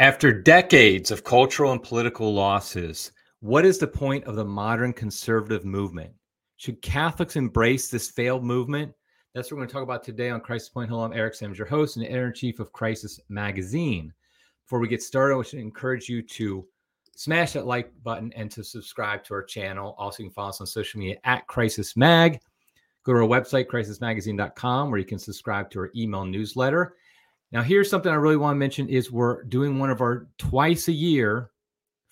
After decades of cultural and political losses, what is the point of the modern conservative movement? Should Catholics embrace this failed movement? That's what we're going to talk about today on Crisis Point. Hello, I'm Eric Sammons, your host and editor in chief of Crisis Magazine. Before we get started, I should encourage you to smash that like button and to subscribe to our channel. Also, you can follow us on social media at Crisis Mag. Go to our website, crisismagazine.com, where you can subscribe to our email newsletter. Now, here's something I really want to mention is we're doing one of our twice a year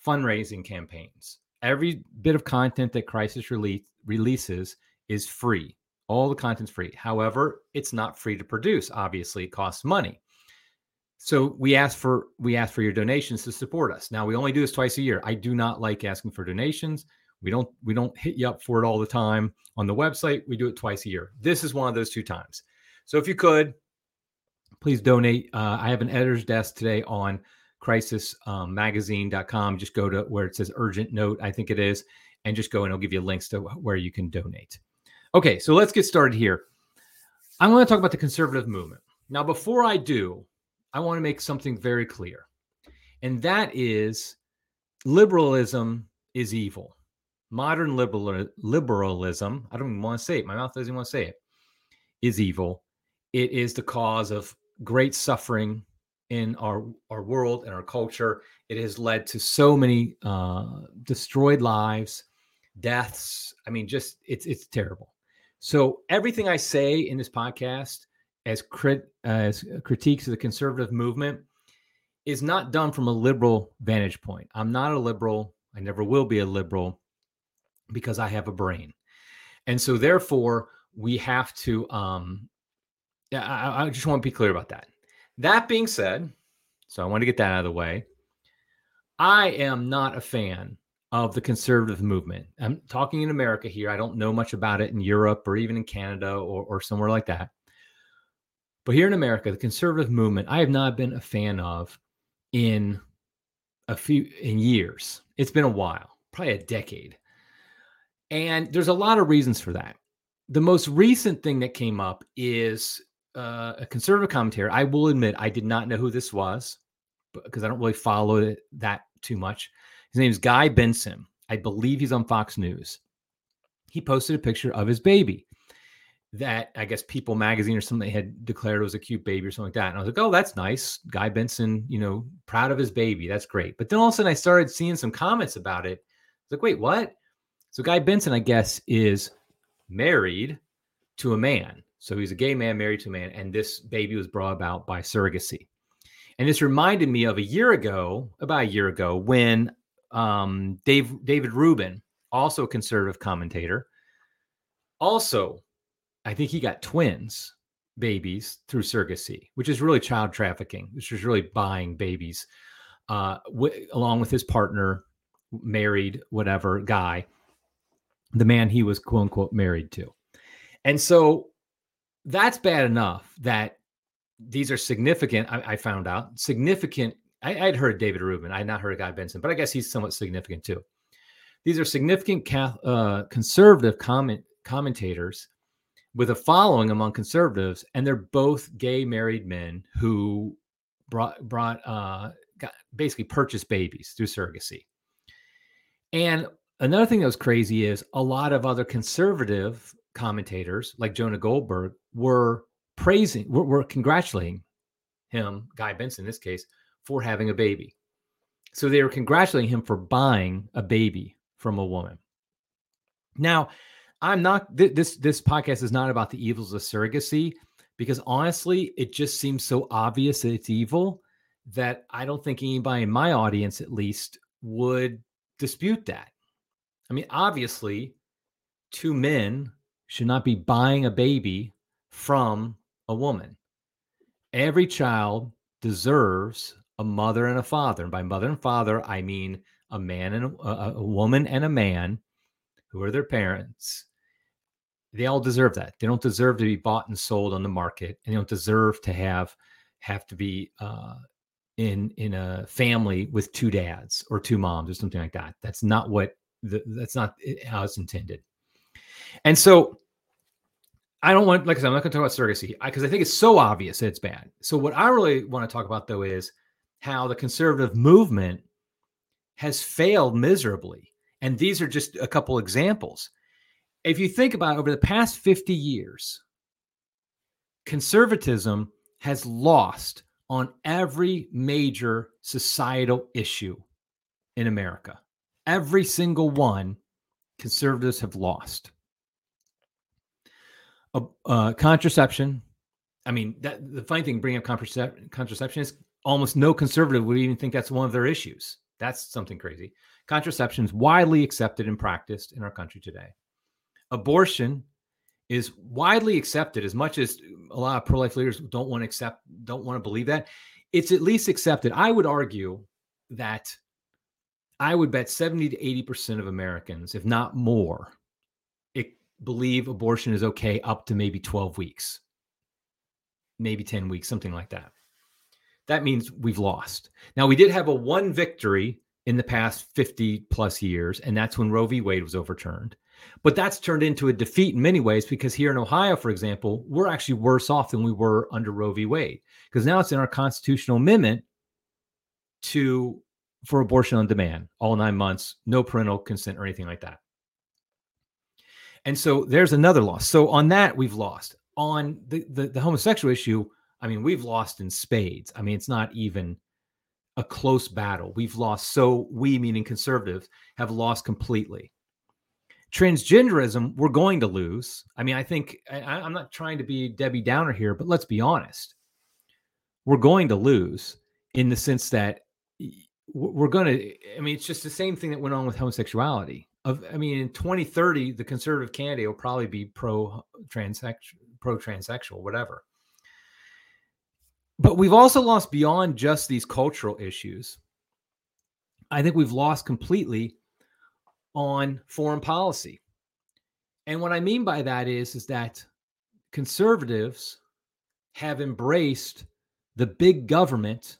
fundraising campaigns. Every bit of content that Crisis release, releases is free. All the content's free. However, it's not free to produce. Obviously, it costs money. So we ask for we ask for your donations to support us. Now we only do this twice a year. I do not like asking for donations. We don't we don't hit you up for it all the time on the website. We do it twice a year. This is one of those two times. So if you could please donate. Uh, I have an editor's desk today on crisismagazine.com. Um, just go to where it says urgent note, I think it is, and just go and it'll give you links to where you can donate. Okay, so let's get started here. I'm going to talk about the conservative movement. Now, before I do, I want to make something very clear, and that is liberalism is evil. Modern liberal, liberalism, I don't even want to say it, my mouth doesn't want to say it, is evil. It is the cause of great suffering in our our world and our culture. It has led to so many uh, destroyed lives, deaths. I mean, just it's it's terrible. So everything I say in this podcast as crit as critiques of the conservative movement is not done from a liberal vantage point. I'm not a liberal. I never will be a liberal because I have a brain, and so therefore we have to um, yeah, I, I just want to be clear about that. That being said, so I want to get that out of the way. I am not a fan of the conservative movement. I'm talking in America here. I don't know much about it in Europe or even in Canada or, or somewhere like that. But here in America, the conservative movement, I have not been a fan of in a few in years. It's been a while, probably a decade. And there's a lot of reasons for that. The most recent thing that came up is uh, a conservative commentator. I will admit I did not know who this was because I don't really follow it that too much. His name is Guy Benson. I believe he's on Fox News. He posted a picture of his baby that I guess People Magazine or something had declared was a cute baby or something like that. And I was like, oh, that's nice. Guy Benson, you know, proud of his baby. That's great. But then all of a sudden I started seeing some comments about it. I was like, wait, what? So Guy Benson, I guess, is married to a man. So he's a gay man married to a man, and this baby was brought about by surrogacy. And this reminded me of a year ago, about a year ago, when um, Dave David Rubin, also a conservative commentator, also, I think he got twins babies through surrogacy, which is really child trafficking, which is really buying babies, uh, w- along with his partner, married whatever guy, the man he was quote unquote married to. And so that's bad enough that these are significant. I, I found out significant. I, would heard David Rubin. I had not heard Guy Benson, but I guess he's somewhat significant too. These are significant uh, conservative comment commentators with a following among conservatives, and they're both gay married men who brought brought uh, got, basically purchased babies through surrogacy. And another thing that was crazy is a lot of other conservative commentators like Jonah Goldberg were praising, were, were congratulating him, Guy Benson in this case, for having a baby. So they were congratulating him for buying a baby from a woman. Now, I'm not th- this this podcast is not about the evils of surrogacy because honestly, it just seems so obvious that it's evil that I don't think anybody in my audience at least would dispute that. I mean, obviously, two men should not be buying a baby from a woman. Every child deserves a mother and a father. And by mother and father, I mean a man and a, a, woman and a man who are their parents. They all deserve that. They don't deserve to be bought and sold on the market, and they don't deserve to have have to be uh, in in a family with two dads or two moms or something like that. That's not what the, that's not how it's intended. And so I don't want, like I said, I'm not going to talk about surrogacy because I, I, think it's so obvious that it's bad. So what I really want to talk about though is how the conservative movement has failed miserably. And these are just a couple examples. If you think about it, over the past 50 years, conservatism has lost on every major societal issue in America. Every single one, conservatives have lost. Uh, contraception. I mean, that, the funny thing bringing up contracep- contraception is almost no conservative would even think that's one of their issues. That's something crazy. Contraception is widely accepted and practiced in our country today. Abortion is widely accepted as much as a lot of pro-life leaders don't want to accept don't want to believe that it's at least accepted i would argue that i would bet 70 to 80% of americans if not more believe abortion is okay up to maybe 12 weeks. Maybe 10 weeks something like that. That means we've lost. Now we did have a one victory in the past 50 plus years and that's when roe v. Wade was overturned. But that's turned into a defeat in many ways because here in Ohio, for example, we're actually worse off than we were under Roe v. Wade because now it's in our constitutional amendment to for abortion on demand, all nine months, no parental consent or anything like that. And so there's another loss. So on that, we've lost. On the, the, the homosexual issue, I mean, we've lost in spades. I mean, it's not even a close battle. We've lost. So we, meaning conservatives, have lost completely transgenderism we're going to lose i mean i think I, i'm not trying to be debbie downer here but let's be honest we're going to lose in the sense that we're going to i mean it's just the same thing that went on with homosexuality of i mean in 2030 the conservative candidate will probably be pro transsexual pro transsexual whatever but we've also lost beyond just these cultural issues i think we've lost completely on foreign policy. And what I mean by that is, is that conservatives have embraced the big government,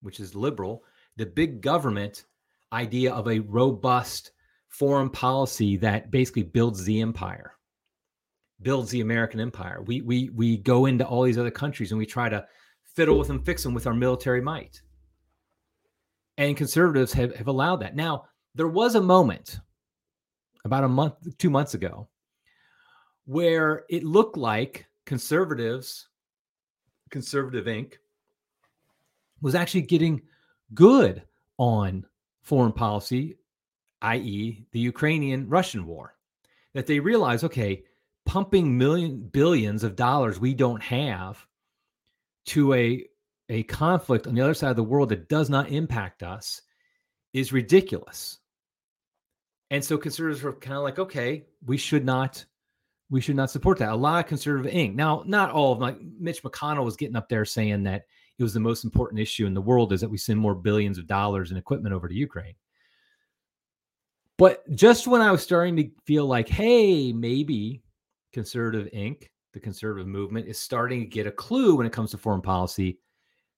which is liberal, the big government idea of a robust foreign policy that basically builds the empire, builds the American empire. We we we go into all these other countries and we try to fiddle with them, fix them with our military might. And conservatives have, have allowed that. Now, there was a moment about a month, two months ago, where it looked like conservatives, Conservative Inc., was actually getting good on foreign policy, i.e., the Ukrainian Russian war. That they realize, okay, pumping million billions of dollars we don't have to a a conflict on the other side of the world that does not impact us is ridiculous. And so conservatives were kind of like, okay, we should not, we should not support that. A lot of conservative Inc. Now, not all of them. Like Mitch McConnell was getting up there saying that it was the most important issue in the world is that we send more billions of dollars in equipment over to Ukraine. But just when I was starting to feel like, hey, maybe conservative Inc., the conservative movement, is starting to get a clue when it comes to foreign policy,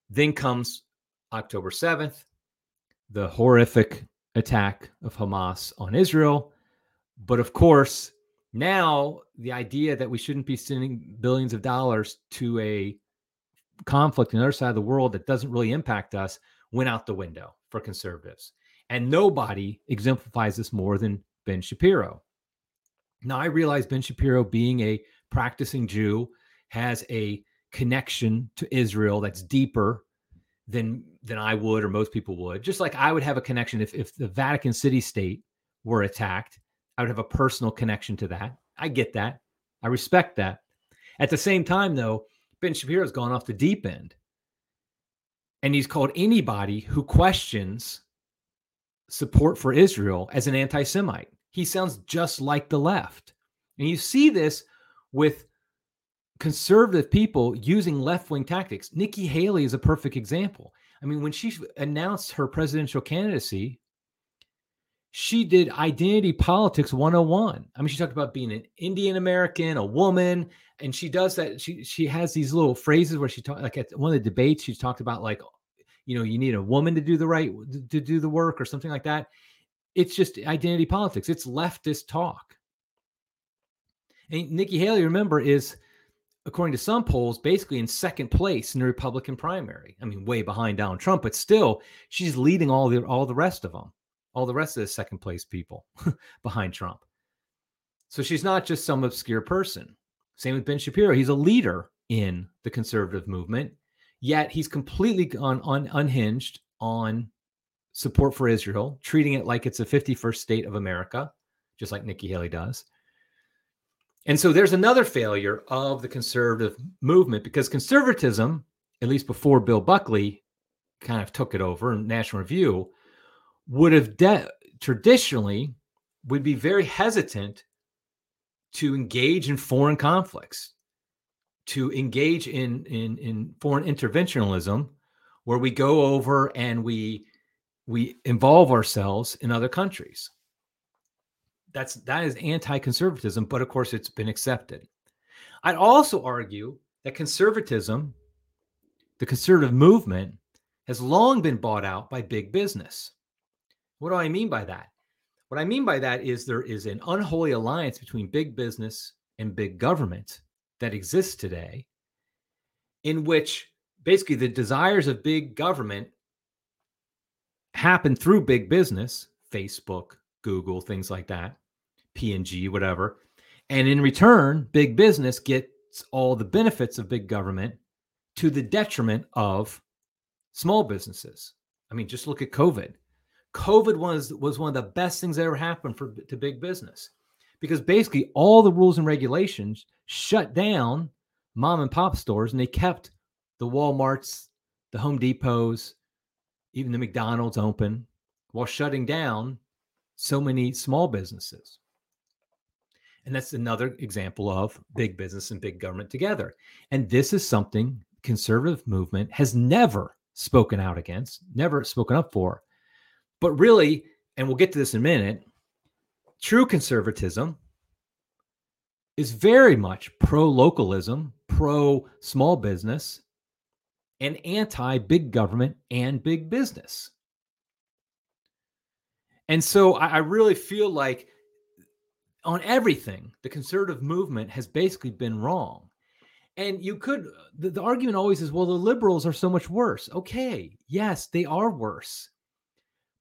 then comes October 7th, the horrific attack of Hamas on Israel. But of course, now the idea that we shouldn't be sending billions of dollars to a conflict on the other side of the world that doesn't really impact us went out the window for conservatives. And nobody exemplifies this more than Ben Shapiro. Now, I realize Ben Shapiro, being a practicing Jew, has a connection to Israel that's deeper than than I would or most people would. Just like I would have a connection if if the Vatican City state were attacked, I would have a personal connection to that. I get that. I respect that. At the same time though, Ben Shapiro's gone off the deep end. And he's called anybody who questions support for Israel as an anti-Semite. He sounds just like the left. And you see this with conservative people using left wing tactics. Nikki Haley is a perfect example. I mean, when she announced her presidential candidacy, she did identity politics 101. I mean, she talked about being an Indian American, a woman, and she does that. She she has these little phrases where she talked like at one of the debates, she talked about like, you know, you need a woman to do the right to do the work or something like that. It's just identity politics. It's leftist talk. And Nikki Haley, remember, is according to some polls, basically in second place in the Republican primary. I mean, way behind Donald Trump, but still, she's leading all the all the rest of them, all the rest of the second place people behind Trump. So she's not just some obscure person. Same with Ben Shapiro. He's a leader in the conservative movement, yet he's completely on, on unhinged on support for Israel, treating it like it's a 51st state of America, just like Nikki Haley does. And so there's another failure of the conservative movement because conservatism, at least before Bill Buckley kind of took it over in National Review, would have de- traditionally would be very hesitant to engage in foreign conflicts, to engage in, in, in foreign interventionism, where we go over and we we involve ourselves in other countries. That's that is anti-conservatism, but of course it's been accepted. I'd also argue that conservatism, the conservative movement, has long been bought out by big business. What do I mean by that? What I mean by that is there is an unholy alliance between big business and big government that exists today, in which basically the desires of big government happen through big business, Facebook, Google, things like that, P&G, whatever. And in return, big business gets all the benefits of big government to the detriment of small businesses. I mean, just look at COVID. COVID was was one of the best things that ever happened for to big business because basically all the rules and regulations shut down mom and pop stores and they kept the Walmarts, the Home Depots, even the McDonald's open while shutting down so many small businesses. And that's another example of big business and big government together. And this is something conservative movement has never spoken out against, never spoken up for. But really, and we'll get to this in a minute, true conservatism is very much pro localism, pro small business, and anti big government and big business. And so I, I, really feel like on everything, the conservative movement has basically been wrong. And you could, the, the argument always is, well, the liberals are so much worse. Okay, yes, they are worse.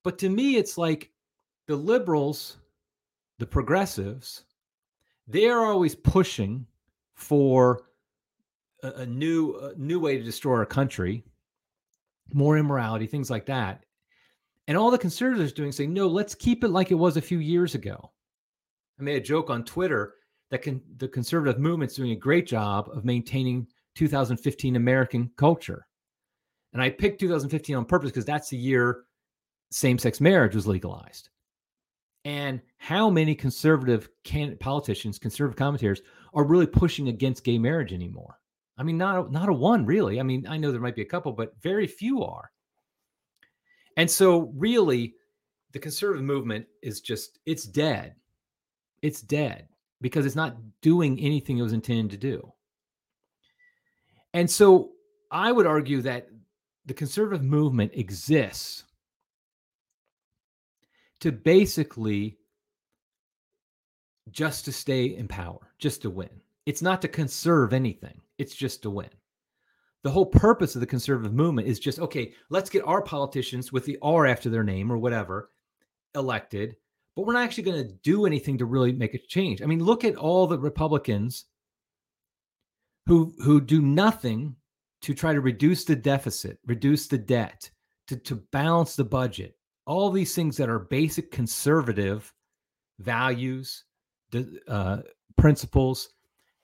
But to me, it's like the liberals, the progressives, they are always pushing for a, a new a new way to destroy our country, more immorality, things like that. And all the conservatives doing saying, no, let's keep it like it was a few years ago. I made a joke on Twitter that the conservative movement's doing a great job of maintaining 2015 American culture. And I picked 2015 on purpose because that's the year same sex marriage was legalized. And how many conservative politicians, conservative commentators are really pushing against gay marriage anymore? I mean, not not a one really. I mean, I know there might be a couple, but very few are. And so, really, the conservative movement is just it's dead. It's dead because it's not doing anything it was intended to do. And so, I would argue that the conservative movement exists to basically just to stay in power, just to win. It's not to conserve anything, it's just to win. The whole purpose of the conservative movement is just okay, let's get our politicians with the R after their name or whatever elected, but we're not actually going to do anything to really make a change. I mean, look at all the Republicans who who do nothing to try to reduce the deficit, reduce the debt, to, to balance the budget, all these things that are basic conservative values, uh, principles.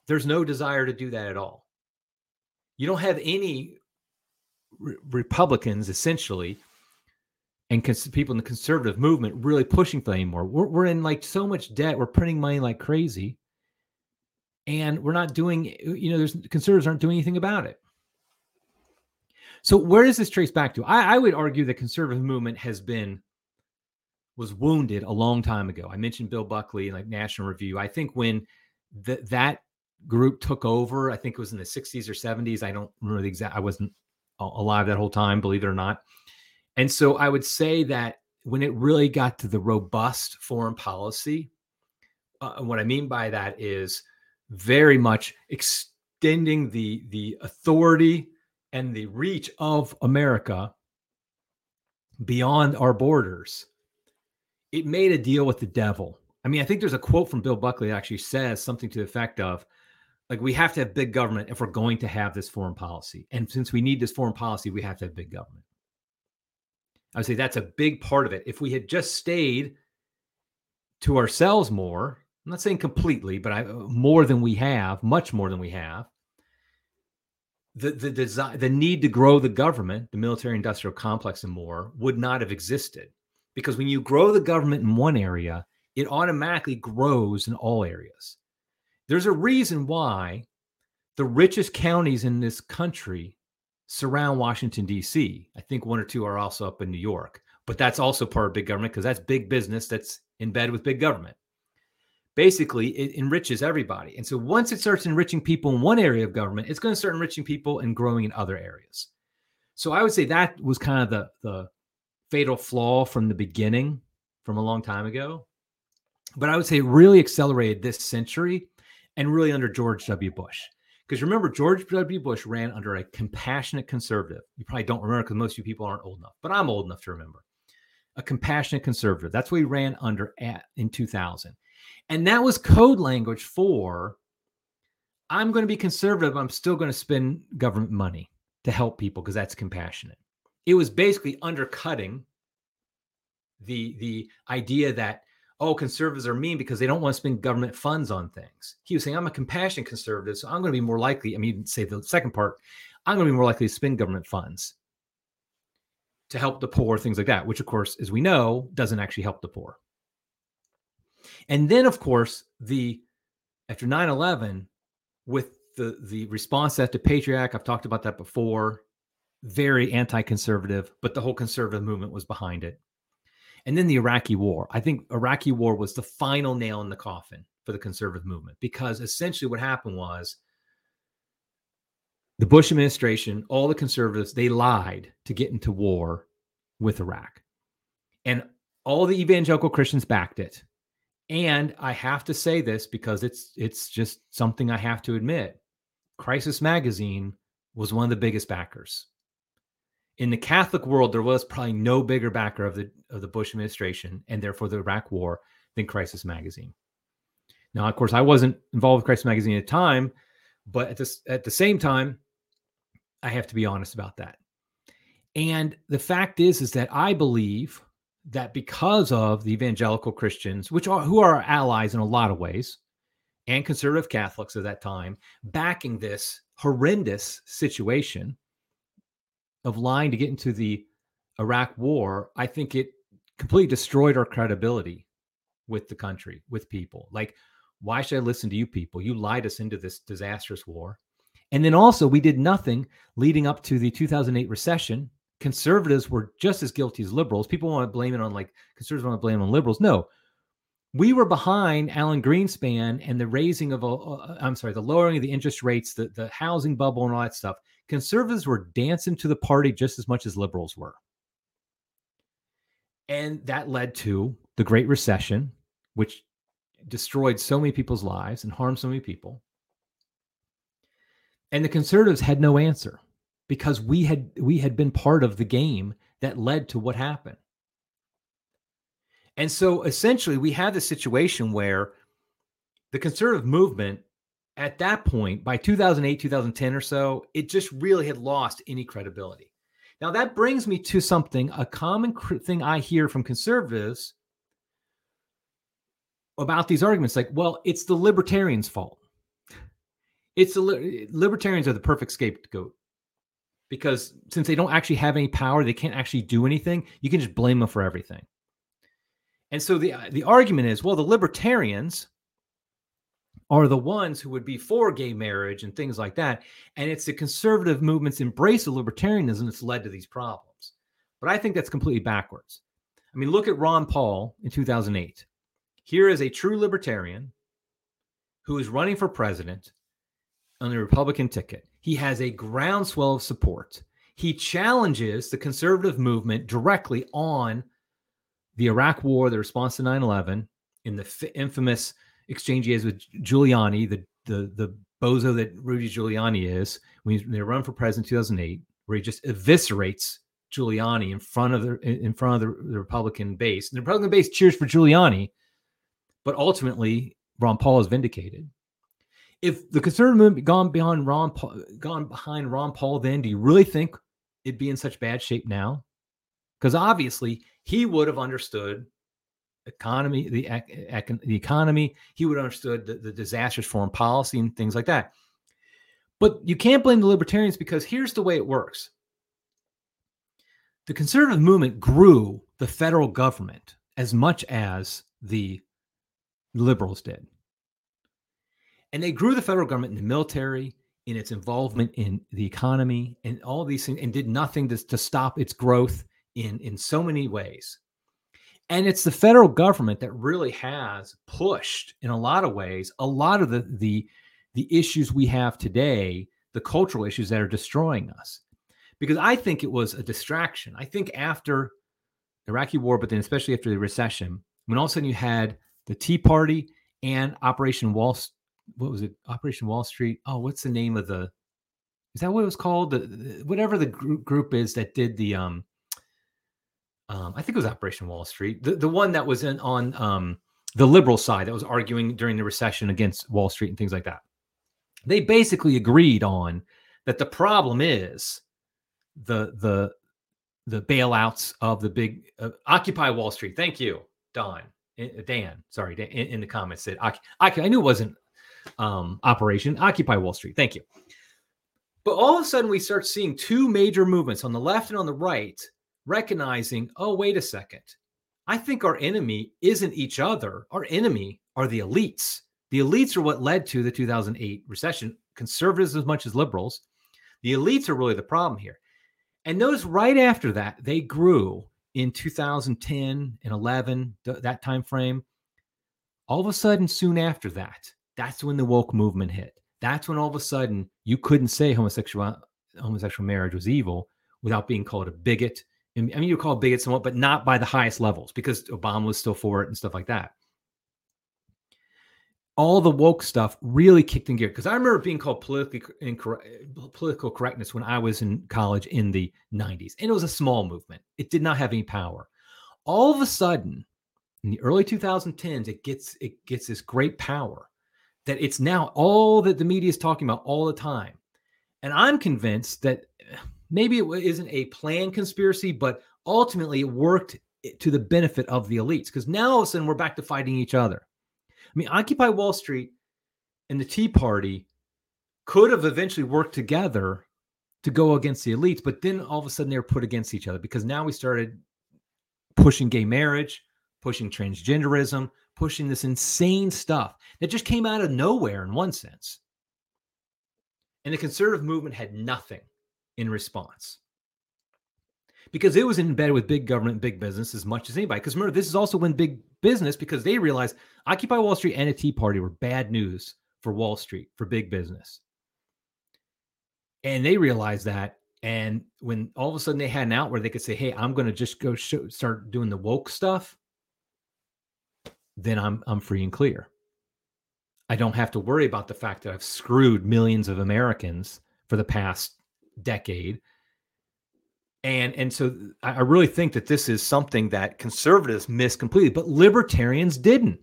There's no desire to do that at all. You don't have any re- Republicans essentially and cons- people in the conservative movement really pushing for anymore. We're, we're in like so much debt. We're printing money like crazy. And we're not doing, you know, there's conservatives aren't doing anything about it. So where does this trace back to? I, I would argue the conservative movement has been was wounded a long time ago. I mentioned Bill Buckley like National Review. I think when th- that group took over, I think it was in the 60s or 70s. I don't remember the exact. I wasn't alive that whole time, believe it or not. And so I would say that when it really got to the robust foreign policy, uh, what I mean by that is very much extending the the authority and the reach of America beyond our borders, it made a deal with the devil. I mean, I think there's a quote from Bill Buckley that actually says something to the effect of like we have to have big government if we're going to have this foreign policy. And since we need this foreign policy, we have to have big government. I would say that's a big part of it. If we had just stayed to ourselves more, I'm not saying completely, but I, uh, more than we have, much more than we have, the the desire, the need to grow the government, the military industrial complex, and more would not have existed. Because when you grow the government in one area, it automatically grows in all areas. There's a reason why the richest counties in this country surround Washington, D.C. I think one or two are also up in New York, but that's also part of big government because that's big business that's in bed with big government. Basically, it enriches everybody. And so once it starts enriching people in one area of government, it's going to start enriching people and growing in other areas. So I would say that was kind of the, the fatal flaw from the beginning, from a long time ago. But I would say it really accelerated this century and really under George W. Bush. Because remember, George W. Bush ran under a compassionate conservative. You probably don't remember because most of you people aren't old enough, but I'm old enough to remember. A compassionate conservative. That's what he ran under at in 2000. And that was code language for I'm going to be conservative. I'm still going to spend government money to help people because that's compassionate. It was basically undercutting the the idea that oh, conservatives are mean because they don't want to spend government funds on things. He was saying, I'm a compassionate conservative, so I'm going to be more likely, I mean, say the second part, I'm going to be more likely to spend government funds to help the poor, things like that, which, of course, as we know, doesn't actually help the poor. And then, of course, the after 9 11, with the, the response to Patriot I've talked about that before, very anti conservative, but the whole conservative movement was behind it and then the Iraqi war. I think Iraqi war was the final nail in the coffin for the conservative movement because essentially what happened was the Bush administration, all the conservatives, they lied to get into war with Iraq. And all the evangelical Christians backed it. And I have to say this because it's it's just something I have to admit. Crisis magazine was one of the biggest backers in the Catholic world, there was probably no bigger backer of the of the Bush administration and therefore the Iraq War than Crisis Magazine. Now, of course, I wasn't involved with Crisis Magazine at the time, but at this at the same time, I have to be honest about that. And the fact is, is that I believe that because of the evangelical Christians, which are who are allies in a lot of ways, and conservative Catholics at that time, backing this horrendous situation of lying to get into the Iraq war, I think it completely destroyed our credibility with the country, with people. Like, why should I listen to you people? You lied us into this disastrous war. And then also, we did nothing leading up to the 2008 recession. Conservatives were just as guilty as liberals. People want to blame it on like conservatives want to blame on liberals. No, we were behind Alan Greenspan and the raising of, uh, I'm sorry, the lowering of the interest rates, the, the housing bubble, and all that stuff conservatives were dancing to the party just as much as liberals were. And that led to the Great Recession, which destroyed so many people's lives and harmed so many people. And the conservatives had no answer because we had we had been part of the game that led to what happened. And so essentially we had the situation where the conservative movement at that point, by 2008, 2010 or so, it just really had lost any credibility. Now, that brings me to something, a common cr- thing I hear from conservatives about these arguments like, well, it's the libertarians' fault. It's the li- libertarians are the perfect scapegoat because since they don't actually have any power, they can't actually do anything. You can just blame them for everything. And so the the argument is, well, the libertarians are the ones who would be for gay marriage and things like that. And it's the conservative movement's embrace of libertarianism that's led to these problems. But I think that's completely backwards. I mean, look at Ron Paul in 2008. Here is a true libertarian who is running for president on the Republican ticket. He has a groundswell of support. He challenges the conservative movement directly on the Iraq War, the response to 9 11, in the f- infamous exchange he has with Giuliani, the the the bozo that Rudy Giuliani is when they run for president in 2008, where he just eviscerates Giuliani in front of the in front of the, the Republican base. And the Republican base cheers for Giuliani, but ultimately Ron Paul is vindicated. If the conservative movement gone beyond Ron Paul, gone behind Ron Paul, then do you really think it'd be in such bad shape now? Because obviously he would have understood economy, the, the economy. He would have understood the, the disastrous foreign policy and things like that. But you can't blame the libertarians because here's the way it works. The conservative movement grew the federal government as much as the liberals did. And they grew the federal government in the military, in its involvement in the economy, and all these things, and did nothing to, to stop its growth in, in so many ways. And it's the federal government that really has pushed, in a lot of ways, a lot of the, the, the issues we have today, the cultural issues that are destroying us. Because I think it was a distraction. I think after the Iraqi war, but then especially after the recession, when all of a sudden you had the Tea Party and Operation Wall, what was it? Operation Wall Street. Oh, what's the name of the? Is that what it was called? The, the whatever the group, group is that did the um um, I think it was Operation Wall Street, the, the one that was in on um, the liberal side that was arguing during the recession against Wall Street and things like that. They basically agreed on that the problem is the the the bailouts of the big uh, Occupy Wall Street. Thank you, Don, eh, Dan. Sorry, Dan, in, in, the comments said I, I knew it wasn't um, Operation Occupy Wall Street. Thank you. But all of a sudden, we start seeing two major movements on the left and on the right recognizing, oh, wait a second. I think our enemy isn't each other. Our enemy are the elites. The elites are what led to the 2008 recession, conservatives as much as liberals. The elites are really the problem here. And notice right after that, they grew in 2010 and 11, th- that time frame. All of a sudden, soon after that, that's when the woke movement hit. That's when all of a sudden you couldn't say homosexual homosexual marriage was evil without being called a bigot, I mean, you call bigots somewhat, but not by the highest levels because Obama was still for it and stuff like that. All the woke stuff really kicked in gear because I remember being called politically incorrect, political correctness when I was in college in the 90s, and it was a small movement. It did not have any power. All of a sudden, in the early 2010s, it gets it gets this great power that it's now all that the media is talking about all the time. And I'm convinced that eh, maybe it isn't a planned conspiracy, but ultimately it worked eh, to the benefit of the elites because now all of a sudden we're back to fighting each other. I mean, Occupy Wall Street and the Tea Party could have eventually worked together to go against the elites, but then all of a sudden they were put against each other because now we started pushing gay marriage, pushing transgenderism, pushing this insane stuff that just came out of nowhere in one sense. And the conservative movement had nothing in response because it was in bed with big government, big business as much as anybody. Because remember, this is also when big business, because they realized Occupy Wall Street and a Tea Party were bad news for Wall Street, for big business. And they realized that. And when all of a sudden they had an out where they could say, hey, I'm going to just go show, start doing the woke stuff, then I'm, I'm free and clear. I don't have to worry about the fact that I've screwed millions of Americans for the past decade. And, and so I really think that this is something that conservatives missed completely, but libertarians didn't.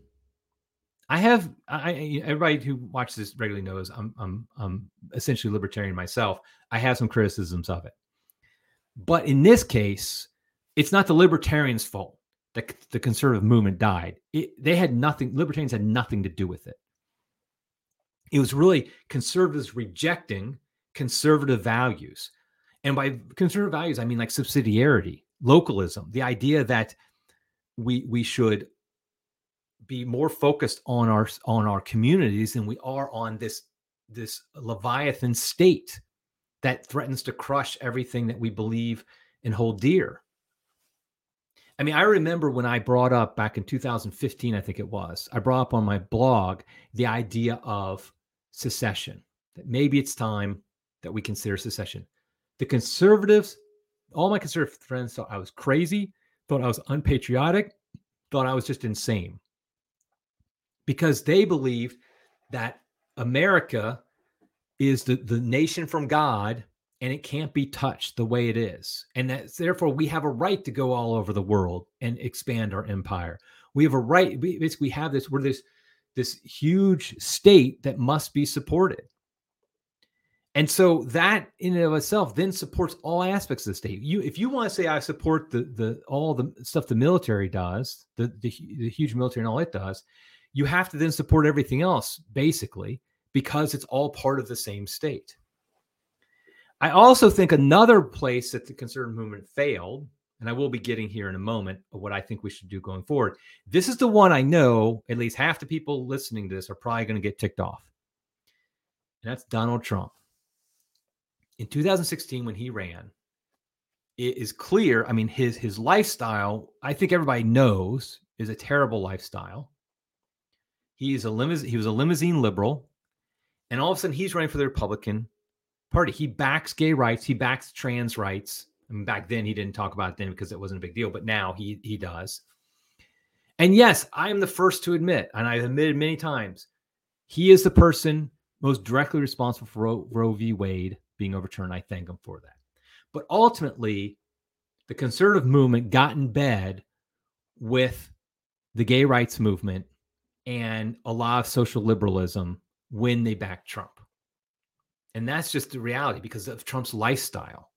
I have I everybody who watches this regularly knows I'm I'm I'm essentially libertarian myself. I have some criticisms of it. But in this case, it's not the libertarians' fault that the conservative movement died. It, they had nothing, libertarians had nothing to do with it. It was really conservatives rejecting conservative values. And by conservative values, I mean like subsidiarity, localism, the idea that we we should be more focused on our on our communities than we are on this this leviathan state that threatens to crush everything that we believe and hold dear. I mean, I remember when I brought up back in 2015, I think it was, I brought up on my blog the idea of secession, that maybe it's time that we consider secession. The conservatives, all my conservative friends thought I was crazy, thought I was unpatriotic, thought I was just insane because they believed that America is the, the nation from God and it can't be touched the way it is. And that's therefore we have a right to go all over the world and expand our empire. We have a right, we basically have this, we're this this huge state that must be supported. And so that in and of itself then supports all aspects of the state. You, if you want to say I support the the all the stuff the military does, the, the the huge military and all it does, you have to then support everything else basically because it's all part of the same state. I also think another place that the conservative movement failed, and I will be getting here in a moment of what I think we should do going forward. This is the one I know at least half the people listening to this are probably going to get ticked off. And that's Donald Trump. In 2016, when he ran, it is clear. I mean, his his lifestyle, I think everybody knows, is a terrible lifestyle. He's a limousine, he was a limousine liberal, and all of a sudden he's running for the Republican Party. He backs gay rights, he backs trans rights back then he didn't talk about it then because it wasn't a big deal, but now he he does. And yes, I am the first to admit, and I've admitted many times, he is the person most directly responsible for Roe, Roe v. Wade being overturned. I thank him for that. But ultimately, the conservative movement got in bed with the gay rights movement and a lot of social liberalism when they backed Trump. And that's just the reality because of Trump's lifestyle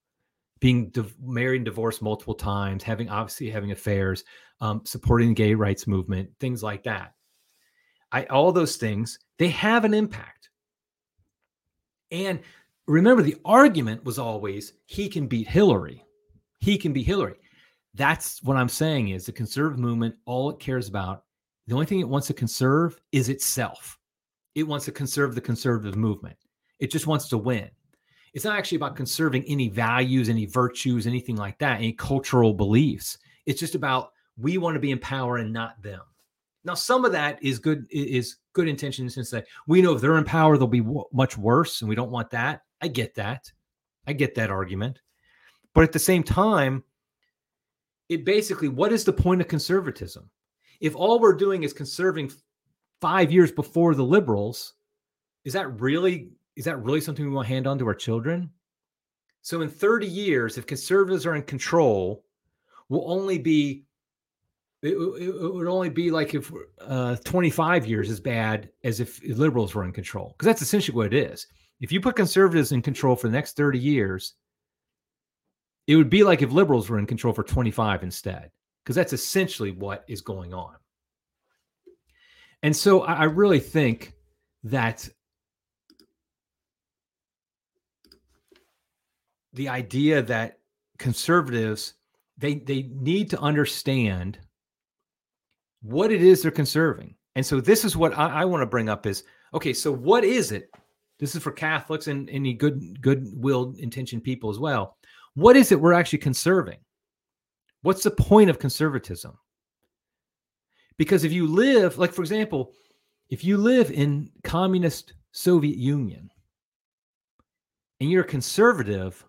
being div- married and divorced multiple times, having obviously having affairs, um, supporting the gay rights movement, things like that. I all those things they have an impact. And remember, the argument was always he can beat Hillary. He can beat Hillary. That's what I'm saying is the conservative movement, all it cares about, the only thing it wants to conserve is itself. It wants to conserve the conservative movement. It just wants to win it's not actually about conserving any values, any virtues, anything like that, any cultural beliefs. It's just about we want to be in power and not them. Now, some of that is good is good intention since that we know if they're in power, they'll be w- much worse, and we don't want that. I get that. I get that argument. But at the same time, it basically, what is the point of conservatism? If all we're doing is conserving five years before the liberals, is that really is that really something we want to hand on to our children? So in 30 years, if conservatives are in control, will only be it, it, would only be like if uh, 25 years as bad as if liberals were in control because that's essentially what it is if you put conservatives in control for the next 30 years it would be like if liberals were in control for 25 instead because that's essentially what is going on and so I, I really think that the idea that conservatives they they need to understand what it is they're conserving. And so this is what I, I want to bring up is okay, so what is it? This is for Catholics and any good goodwill intentioned people as well. What is it we're actually conserving? What's the point of conservatism? Because if you live, like for example, if you live in communist Soviet Union and you're a conservative,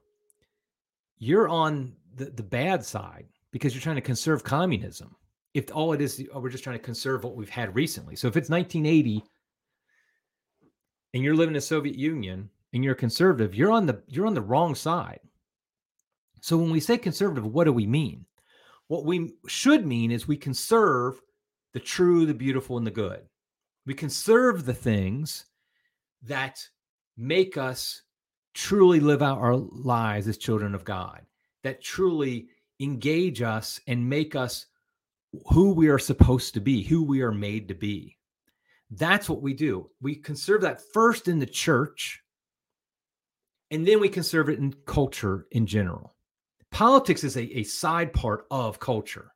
you're on the, the bad side because you're trying to conserve communism. If all it is, oh, we're just trying to conserve what we've had recently. So if it's 1980 and you're living in the Soviet Union and you're conservative, you're on the you're on the wrong side. So when we say conservative, what do we mean? What we should mean is we conserve the true, the beautiful, and the good. We conserve the things that make us truly live out our lives as children of God, that truly engage us and make us who we are supposed to be, who we are made to be. That's what we do. We conserve that first in the church, and then we conserve it in culture in general. Politics is a, a side part of culture.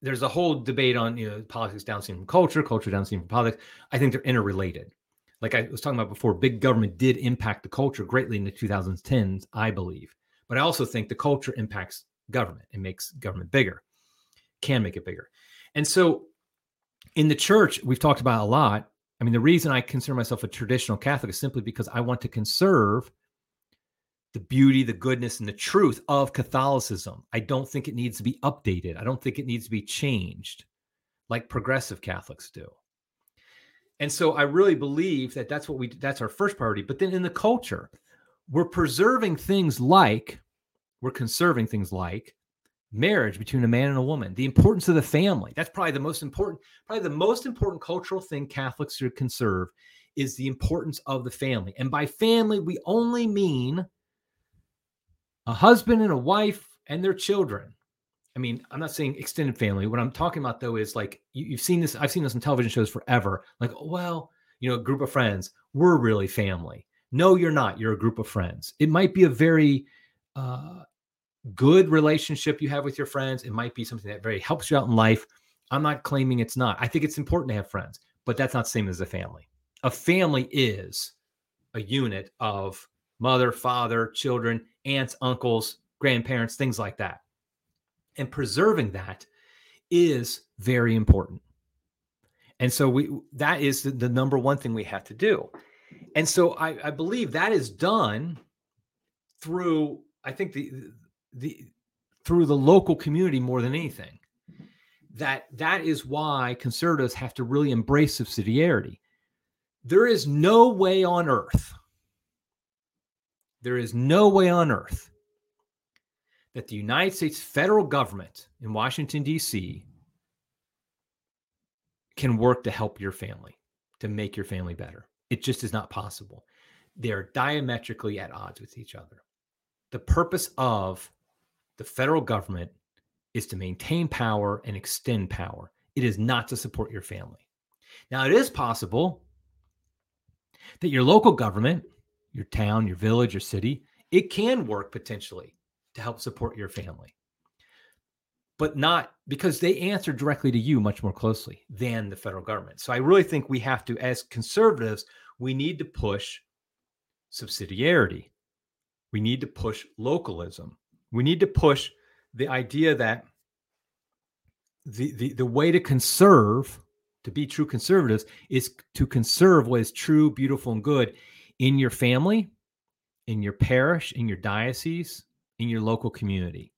There's a whole debate on you know politics downstream from culture, culture downstream from politics. I think they're interrelated like I was talking about before, big government did impact the culture greatly in the 2010s, I believe. But I also think the culture impacts government. It makes government bigger, can make it bigger. And so in the church, we've talked about a lot. I mean, the reason I consider myself a traditional Catholic is simply because I want to conserve the beauty, the goodness, and the truth of Catholicism. I don't think it needs to be updated. I don't think it needs to be changed like progressive Catholics do. And so I really believe that that's what we that's our first priority. But then in the culture, we're preserving things like we're conserving things like marriage between a man and a woman, the importance of the family. That's probably the most important, probably the most important cultural thing Catholics should conserve is the importance of the family. And by family, we only mean a husband and a wife and their children. I mean, I'm not saying extended family. What I'm talking about though is like you, have seen this. I've seen this on television shows forever. Like, well, you know, a group of friends, we're really family. No, you're not. You're a group of friends. It might be a very uh, good relationship you have with your friends. It might be something that very helps you out in life. I'm not claiming it's not. I think it's important to have friends, but that's not the same as a family. A family is a unit of mother, father, children, aunts, uncles, grandparents, things like that. And preserving that is very important. And so we that is the, the number one thing we have to do. And so I, I believe that is done through, I think the the through the local community more than anything. That that is why conservatives have to really embrace subsidiarity. There is no way on earth, there is no way on earth that the United States federal government in Washington, D.C. can work to help your family, to make your family better. It just is not possible. They're diametrically at odds with each other. The purpose of the federal government is to maintain power and extend power. It is not to support your family. Now, it is possible that your local government, your town, your village, your city, it can work potentially to help support your family. But not because they answer directly to you much more closely than the federal government. So I really think we have to, as conservatives, we need to push subsidiarity. We need to push localism. We need to push the idea that the, the, the way to conserve, to be true conservatives, is to conserve what is true, beautiful, and good in your family, in your parish, in your diocese, in your local community.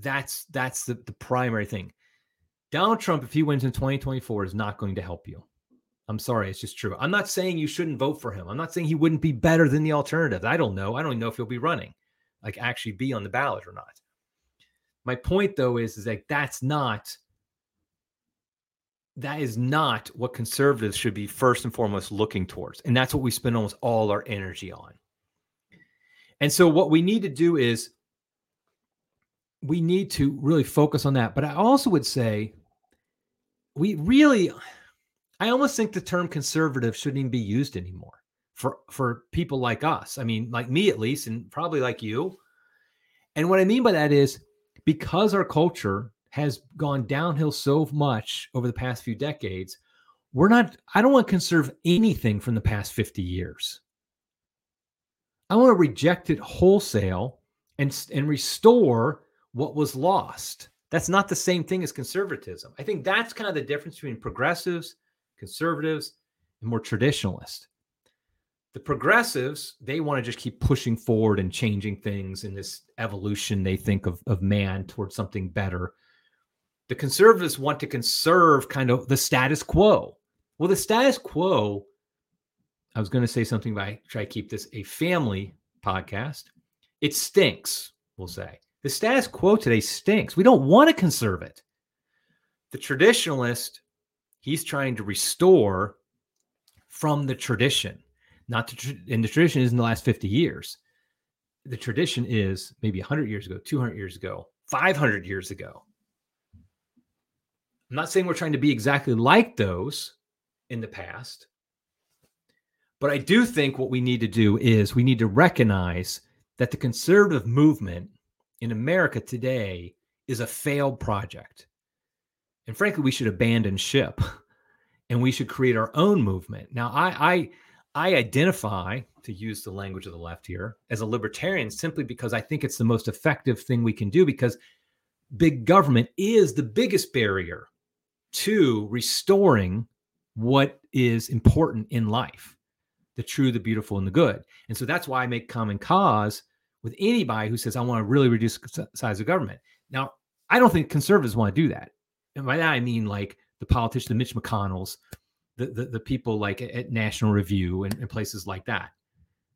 That's that's the, the primary thing. Donald Trump, if he wins in 2024, is not going to help you. I'm sorry, it's just true. I'm not saying you shouldn't vote for him. I'm not saying he wouldn't be better than the alternative. I don't know. I don't even know if he'll be running, like actually be on the ballot or not. My point though is, is that that's not that is not what conservatives should be first and foremost looking towards. And that's what we spend almost all our energy on. And so what we need to do is we need to really focus on that. But I also would say we really I almost think the term conservative shouldn't even be used anymore for for people like us. I mean, like me at least, and probably like you. And what I mean by that is because our culture has gone downhill so much over the past few decades, we're not, I don't want to conserve anything from the past 50 years. I want to reject it wholesale and, and restore what was lost. That's not the same thing as conservatism. I think that's kind of the difference between progressives conservatives, and more traditionalists. The progressives, they want to just keep pushing forward and changing things in this evolution they think of, of man towards something better. The conservatives want to conserve kind of the status quo. Well, the status quo, I was going to say something but I try to keep this a family podcast. It stinks, we'll say. The status quo today stinks. We don't want to conserve it. The traditionalist he's trying to restore from the tradition not to and the tradition is in the last 50 years the tradition is maybe 100 years ago 200 years ago 500 years ago i'm not saying we're trying to be exactly like those in the past but i do think what we need to do is we need to recognize that the conservative movement in america today is a failed project and frankly, we should abandon ship and we should create our own movement. Now, I, I, I identify, to use the language of the left here, as a libertarian simply because I think it's the most effective thing we can do because big government is the biggest barrier to restoring what is important in life the true, the beautiful, and the good. And so that's why I make common cause with anybody who says, I want to really reduce the size of government. Now, I don't think conservatives want to do that. And by that I mean like the politicians, the Mitch McConnells, the, the, the people like at National Review and, and places like that.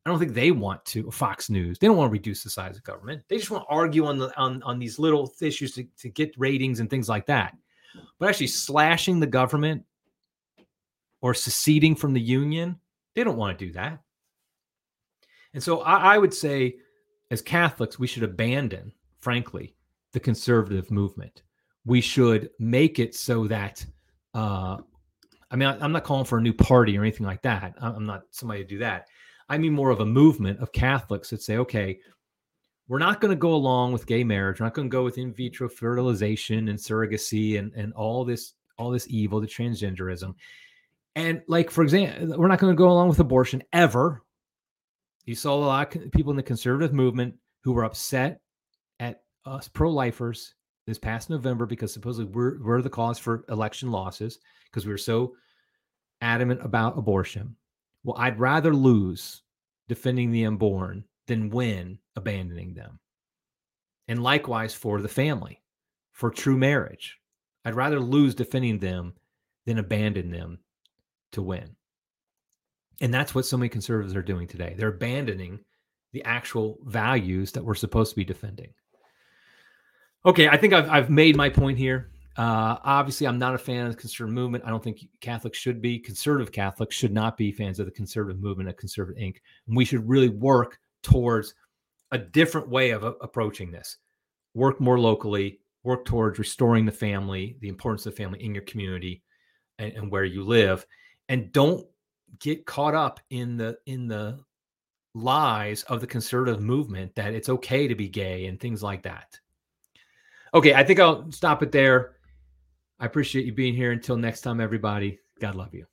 I don't think they want to Fox News. They don't want to reduce the size of government. They just want to argue on the on, on these little issues to, to get ratings and things like that. But actually slashing the government or seceding from the union, they don't want to do that. And so I, I would say, as Catholics, we should abandon, frankly, the conservative movement. We should make it so that uh, I mean, I, am not calling for a new party or anything like that. I'm not somebody to do that. I mean more of a movement of Catholics that say, okay, we're not going to go along with gay marriage. We're not going to go with in vitro fertilization and surrogacy and, and all this all this evil, the transgenderism. And like, for example, we're not going to go along with abortion ever. You saw a lot of people in the conservative movement who were upset at us pro-lifers this past November because supposedly we're, we're the cause for election losses because we were so adamant about abortion. Well, I'd rather lose defending the unborn than win abandoning them. And likewise for the family, for true marriage. I'd rather lose defending them than abandon them to win. And that's what so many conservatives are doing today. They're abandoning the actual values that we're supposed to be defending. Okay, I think I've, I've made my point here. Uh, obviously, I'm not a fan of the conservative movement. I don't think Catholics should be. Conservative Catholics should not be fans of the conservative movement at Conservative Inc. And we should really work towards a different way of uh, approaching this. Work more locally, work towards restoring the family, the importance of the family in your community and, and where you live. And don't get caught up in the in the lies of the conservative movement that it's okay to be gay and things like that. Okay, I think I'll stop it there. I appreciate you being here. Until next time, everybody, God love you.